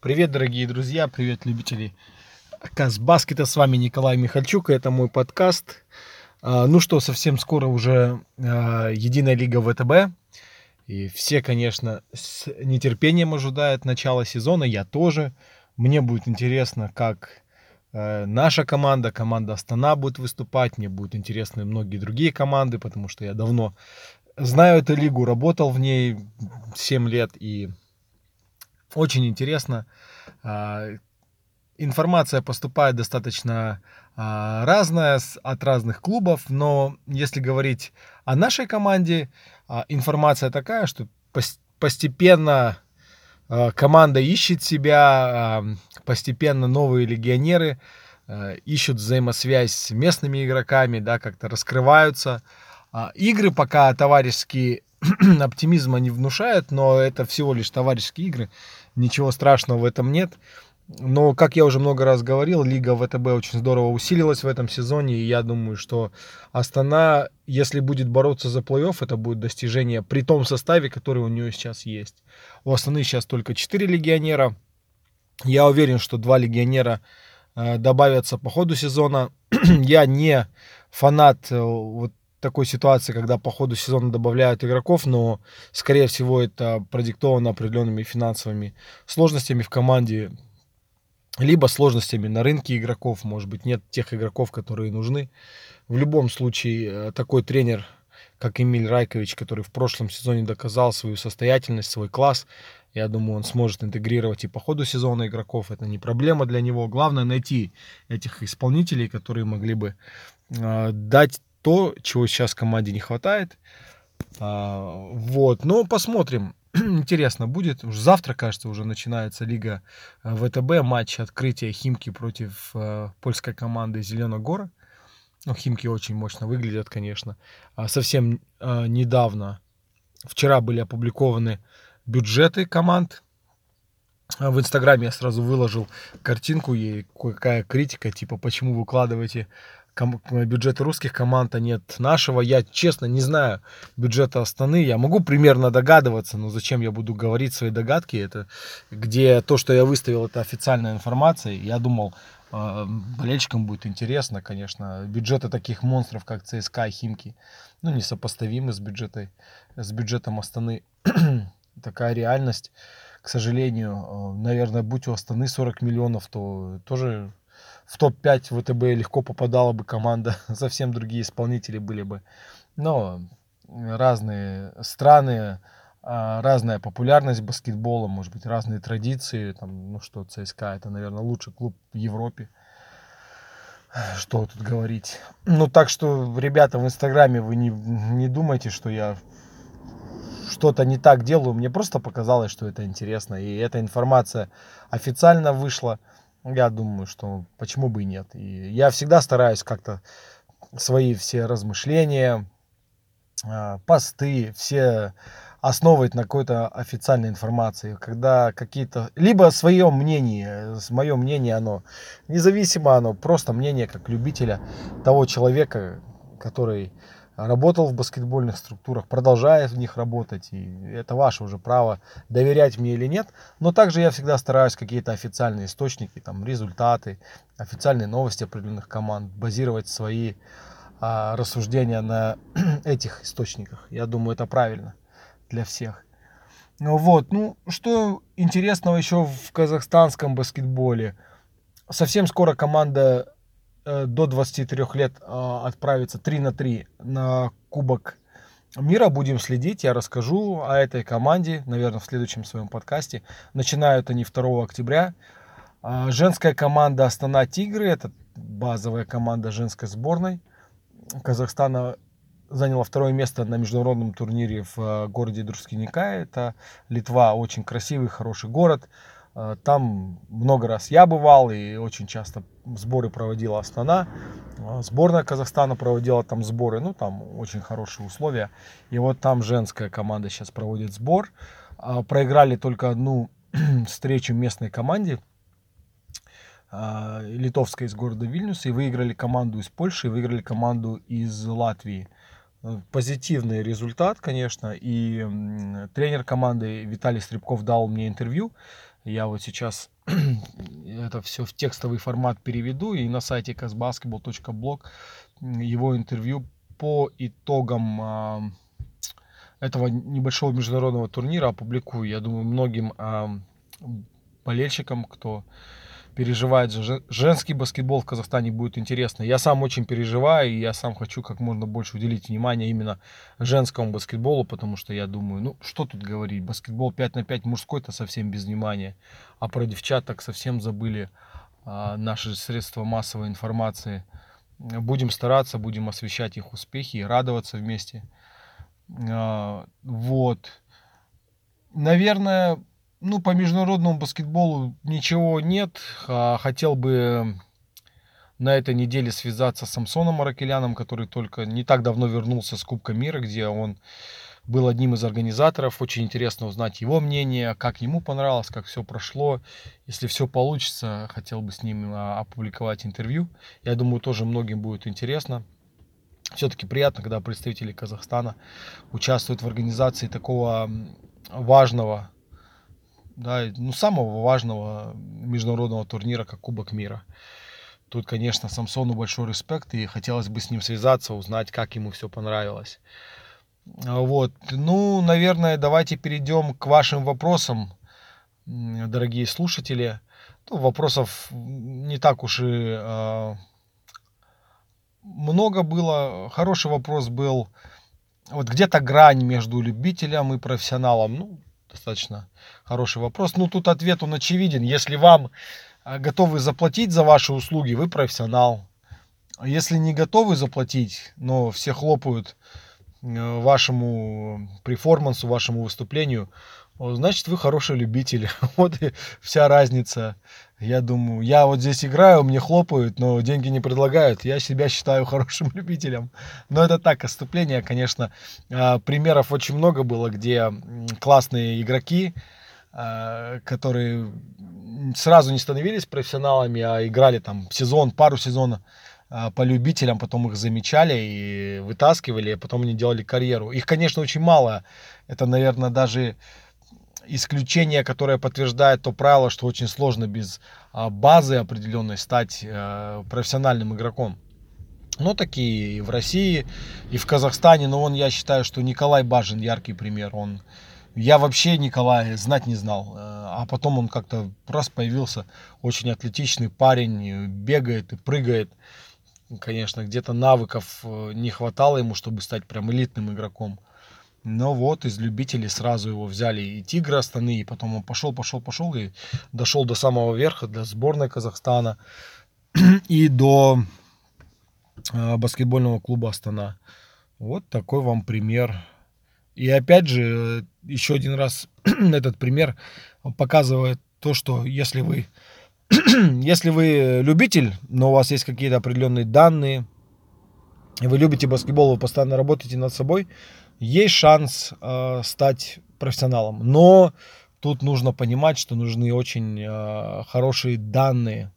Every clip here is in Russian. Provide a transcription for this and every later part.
Привет, дорогие друзья, привет, любители Казбаскета. С вами Николай Михальчук, и это мой подкаст. А, ну что, совсем скоро уже а, Единая Лига ВТБ. И все, конечно, с нетерпением ожидают начала сезона, я тоже. Мне будет интересно, как э, наша команда, команда Астана будет выступать. Мне будут интересны многие другие команды, потому что я давно знаю эту лигу, работал в ней 7 лет и очень интересно. А, информация поступает достаточно а, разная от разных клубов, но если говорить о нашей команде, а, информация такая, что постепенно команда ищет себя, постепенно новые легионеры ищут взаимосвязь с местными игроками, да, как-то раскрываются. Игры пока товарищеские оптимизма не внушают, но это всего лишь товарищеские игры. Ничего страшного в этом нет. Но, как я уже много раз говорил, Лига ВТБ очень здорово усилилась в этом сезоне. И я думаю, что Астана, если будет бороться за плей-офф, это будет достижение при том составе, который у нее сейчас есть. У Астаны сейчас только 4 легионера. Я уверен, что два легионера э, добавятся по ходу сезона. я не фанат э, вот такой ситуации, когда по ходу сезона добавляют игроков, но, скорее всего, это продиктовано определенными финансовыми сложностями в команде, либо сложностями на рынке игроков, может быть, нет тех игроков, которые нужны. В любом случае, э, такой тренер, как Эмиль Райкович, который в прошлом сезоне доказал свою состоятельность, свой класс, я думаю, он сможет интегрировать и по ходу сезона игроков. Это не проблема для него. Главное найти этих исполнителей, которые могли бы э, дать то, чего сейчас команде не хватает. А, вот, но посмотрим. Интересно будет. Уже завтра, кажется, уже начинается Лига э, ВТБ. Матч открытия Химки против э, польской команды Зеленогора. Ну, Химки очень мощно выглядят, конечно. А совсем э, недавно, вчера были опубликованы бюджеты команд. В Инстаграме я сразу выложил картинку и какая критика, типа, почему выкладываете бюджета русских команд, а нет нашего. Я, честно, не знаю бюджета Астаны. Я могу примерно догадываться, но зачем я буду говорить свои догадки? Это где то, что я выставил, это официальная информация. Я думал, а, болельщикам будет интересно, конечно. Бюджеты таких монстров, как ЦСКА и Химки, ну, несопоставимы с, бюджетой, с бюджетом Астаны. Такая реальность. К сожалению, а, наверное, будь у Астаны 40 миллионов, то тоже в топ-5 ВТБ легко попадала бы команда, совсем другие исполнители были бы. Но разные страны, а, разная популярность баскетбола, может быть, разные традиции. Там, ну что, ЦСКА это, наверное, лучший клуб в Европе. Что тут говорить. Ну, так что, ребята, в Инстаграме вы не, не думайте, что я что-то не так делаю. Мне просто показалось, что это интересно. И эта информация официально вышла я думаю, что почему бы и нет. И я всегда стараюсь как-то свои все размышления, а, посты, все основывать на какой-то официальной информации, когда какие-то, либо свое мнение, мое мнение, оно независимо, оно просто мнение как любителя того человека, который работал в баскетбольных структурах, продолжает в них работать, и это ваше уже право, доверять мне или нет. Но также я всегда стараюсь какие-то официальные источники, там, результаты, официальные новости определенных команд, базировать свои а, рассуждения на этих источниках. Я думаю, это правильно для всех. Ну вот, ну, что интересного еще в казахстанском баскетболе? Совсем скоро команда до 23 лет э, отправиться 3 на 3 на Кубок мира. Будем следить, я расскажу о этой команде, наверное, в следующем своем подкасте. Начинают они 2 октября. Э, женская команда Астана Тигры, это базовая команда женской сборной Казахстана, заняла второе место на международном турнире в городе Друскиника. Это Литва, очень красивый, хороший город. Э, там много раз я бывал и очень часто сборы проводила Астана. Э, сборная Казахстана проводила там сборы. Ну, там очень хорошие условия. И вот там женская команда сейчас проводит сбор. Э, проиграли только одну встречу местной команде литовской из города Вильнюс и выиграли команду из Польши, и выиграли команду из Латвии. Позитивный результат, конечно, и тренер команды Виталий Стребков дал мне интервью, Я вот сейчас это все в текстовый формат переведу и на сайте casbasketball.blog его интервью по итогам этого небольшого международного турнира опубликую. Я думаю, многим болельщикам, кто переживает за женский баскетбол в Казахстане будет интересно. Я сам очень переживаю, и я сам хочу как можно больше уделить внимание именно женскому баскетболу, потому что я думаю, ну что тут говорить, баскетбол 5 на 5 мужской-то совсем без внимания, а про девчат так совсем забыли а, наши средства массовой информации. Будем стараться, будем освещать их успехи и радоваться вместе. А, вот. Наверное, ну, по международному баскетболу ничего нет. А, хотел бы на этой неделе связаться с Самсоном Аракеляном, который только не так давно вернулся с Кубка мира, где он был одним из организаторов. Очень интересно узнать его мнение, как ему понравилось, как все прошло. Если все получится, хотел бы с ним а, опубликовать интервью. Я думаю, тоже многим будет интересно. Все-таки приятно, когда представители Казахстана участвуют в организации такого важного да, ну, самого важного международного турнира, как Кубок мира. Тут, конечно, Самсону большой респект, и хотелось бы с ним связаться, узнать, как ему все понравилось. Вот, ну, наверное, давайте перейдем к вашим вопросам, дорогие слушатели. Ну, вопросов не так уж и э, много было. Хороший вопрос был, вот где-то грань между любителем и профессионалом. Ну, достаточно хороший вопрос. Ну, тут ответ он очевиден. Если вам а, готовы заплатить за ваши услуги, вы профессионал. Если не готовы заплатить, но все хлопают э, вашему перформансу, вашему выступлению, значит вы хороший любитель. Вот и вся разница. Я думаю, я вот здесь играю, мне хлопают, но деньги не предлагают. Я себя считаю хорошим любителем. Но это так, отступление, конечно. А, примеров очень много было, где классные игроки, а, которые сразу не становились профессионалами, а играли там сезон, пару сезонов а, по любителям, потом их замечали и вытаскивали, а потом они делали карьеру. Их, конечно, очень мало. Это, наверное, даже исключение, которое подтверждает то правило, что очень сложно без а, базы определенной стать э, профессиональным игроком. Но такие и в России, и в Казахстане. Но он, я считаю, что Николай Бажин яркий пример. Он, я вообще Николая знать не знал. Э, а потом он как-то раз появился. Очень атлетичный парень, бегает и прыгает. Конечно, где-то навыков э, не хватало ему, чтобы стать прям элитным игроком. Но вот из любителей сразу его взяли и Тигры Астаны, и потом он пошел, пошел, пошел и дошел до самого верха для сборной Казахстана и до э, баскетбольного клуба Астана. Вот такой вам пример. И опять же, еще один раз этот пример показывает то, что если вы, если вы любитель, но у вас есть какие-то определенные данные, и вы любите баскетбол, вы постоянно работаете над собой, есть шанс э, стать профессионалом. Но тут нужно понимать, что нужны очень э, хорошие данные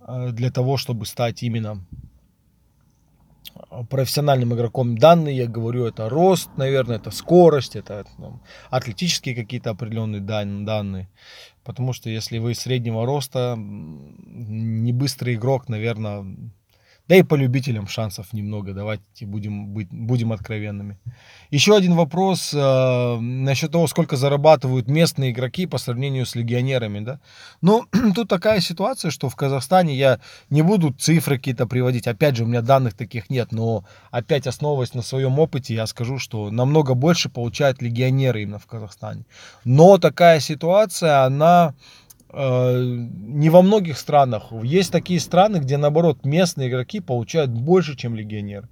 э, для того, чтобы стать именно профессиональным игроком. Данные, я говорю, это рост, наверное, это скорость, это ну, атлетические какие-то определенные данные. Потому что если вы среднего роста, не быстрый игрок, наверное, да и по любителям шансов немного. Давайте будем, быть, будем откровенными. Еще один вопрос э, насчет того, сколько зарабатывают местные игроки по сравнению с легионерами. Да? Ну, тут такая ситуация, что в Казахстане я не буду цифры какие-то приводить. Опять же, у меня данных таких нет. Но опять основываясь на своем опыте, я скажу, что намного больше получают легионеры именно в Казахстане. Но такая ситуация, она не во многих странах. Есть такие страны, где наоборот местные игроки получают больше, чем легионер.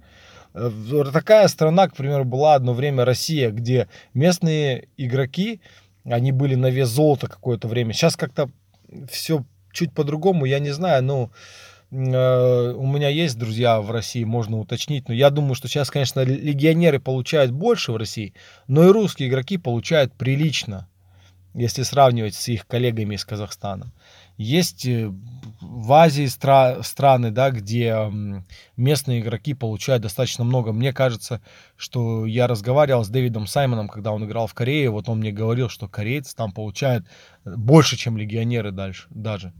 Э, такая страна, к примеру, была одно время Россия, где местные игроки, они были на вес золота какое-то время. Сейчас как-то все чуть по-другому, я не знаю, ну, э, у меня есть друзья в России, можно уточнить, но я думаю, что сейчас, конечно, легионеры получают больше в России, но и русские игроки получают прилично. Если сравнивать с их коллегами из Казахстана. Есть э, в Азии стра- страны, да, где местные игроки получают достаточно много. Мне кажется, что я разговаривал с Дэвидом Саймоном, когда он играл в Корее, вот он мне говорил, что корейцы там получают больше, чем легионеры дальше, даже.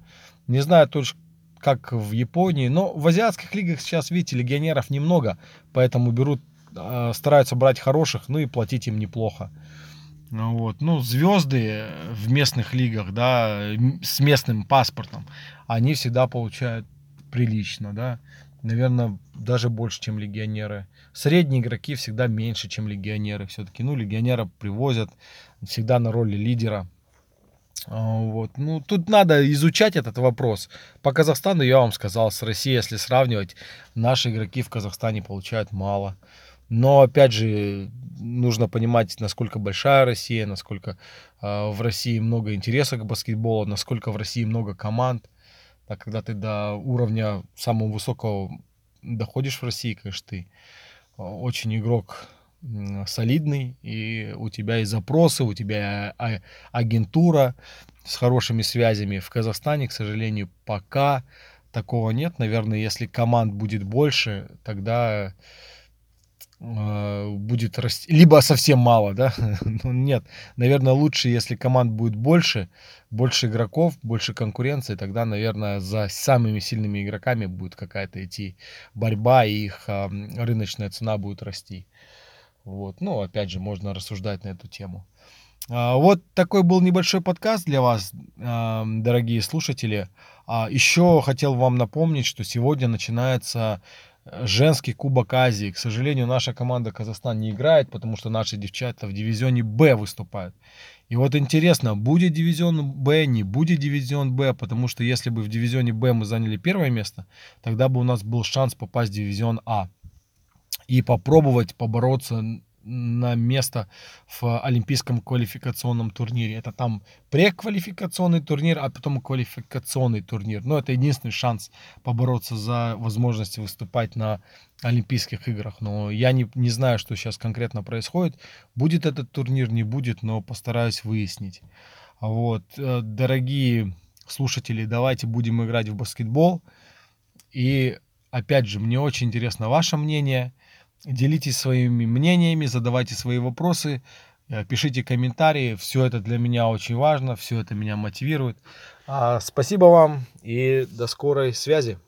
Не знаю точно, как в Японии, но в азиатских лигах сейчас, видите, легионеров немного, поэтому берут, а, стараются брать хороших, ну и платить им неплохо. Ну вот. Ну, звезды в местных лигах, да, с местным паспортом, они всегда получают прилично, да. Наверное, даже больше, чем легионеры. Средние игроки всегда меньше, чем легионеры. Все-таки, ну, легионера привозят всегда на роли лидера. А, вот. Ну, тут надо изучать этот вопрос. По Казахстану я вам сказал, с Россией, если сравнивать, наши игроки в Казахстане получают мало. Но, опять же, нужно понимать, насколько большая Россия, насколько э, в России много интереса к баскетболу, насколько в России много команд. Так, когда ты до уровня самого высокого доходишь в России, конечно, ты а, очень игрок солидный, и у тебя есть запросы, у тебя а, агентура с хорошими связями. В Казахстане, к сожалению, пока такого нет. Наверное, если команд будет больше, тогда будет расти, либо совсем мало, да, ну, нет, наверное, лучше, если команд будет больше, больше игроков, больше конкуренции, тогда, наверное, за самыми сильными игроками будет какая-то идти борьба, и их э, рыночная цена будет расти. Вот, ну, опять же, можно рассуждать на эту тему. А, вот такой был небольшой подкаст для вас, дорогие слушатели. А, еще хотел вам напомнить, что сегодня начинается женский Кубок Азии. К сожалению, наша команда Казахстан не играет, потому что наши девчата в дивизионе Б выступают. И вот интересно, будет дивизион Б, не будет дивизион Б, потому что если бы в дивизионе Б мы заняли первое место, тогда бы у нас был шанс попасть в дивизион А и попробовать побороться на место в олимпийском квалификационном турнире. Это там преквалификационный турнир, а потом квалификационный турнир. Но это единственный шанс побороться за возможность выступать на Олимпийских играх. Но я не, не знаю, что сейчас конкретно происходит. Будет этот турнир, не будет, но постараюсь выяснить. Вот, э, дорогие слушатели, давайте будем играть в баскетбол. И опять же, мне очень интересно ваше мнение – Делитесь своими мнениями, задавайте свои вопросы, э, пишите комментарии. Все это для меня очень важно, все это меня мотивирует. А, спасибо вам и до скорой связи.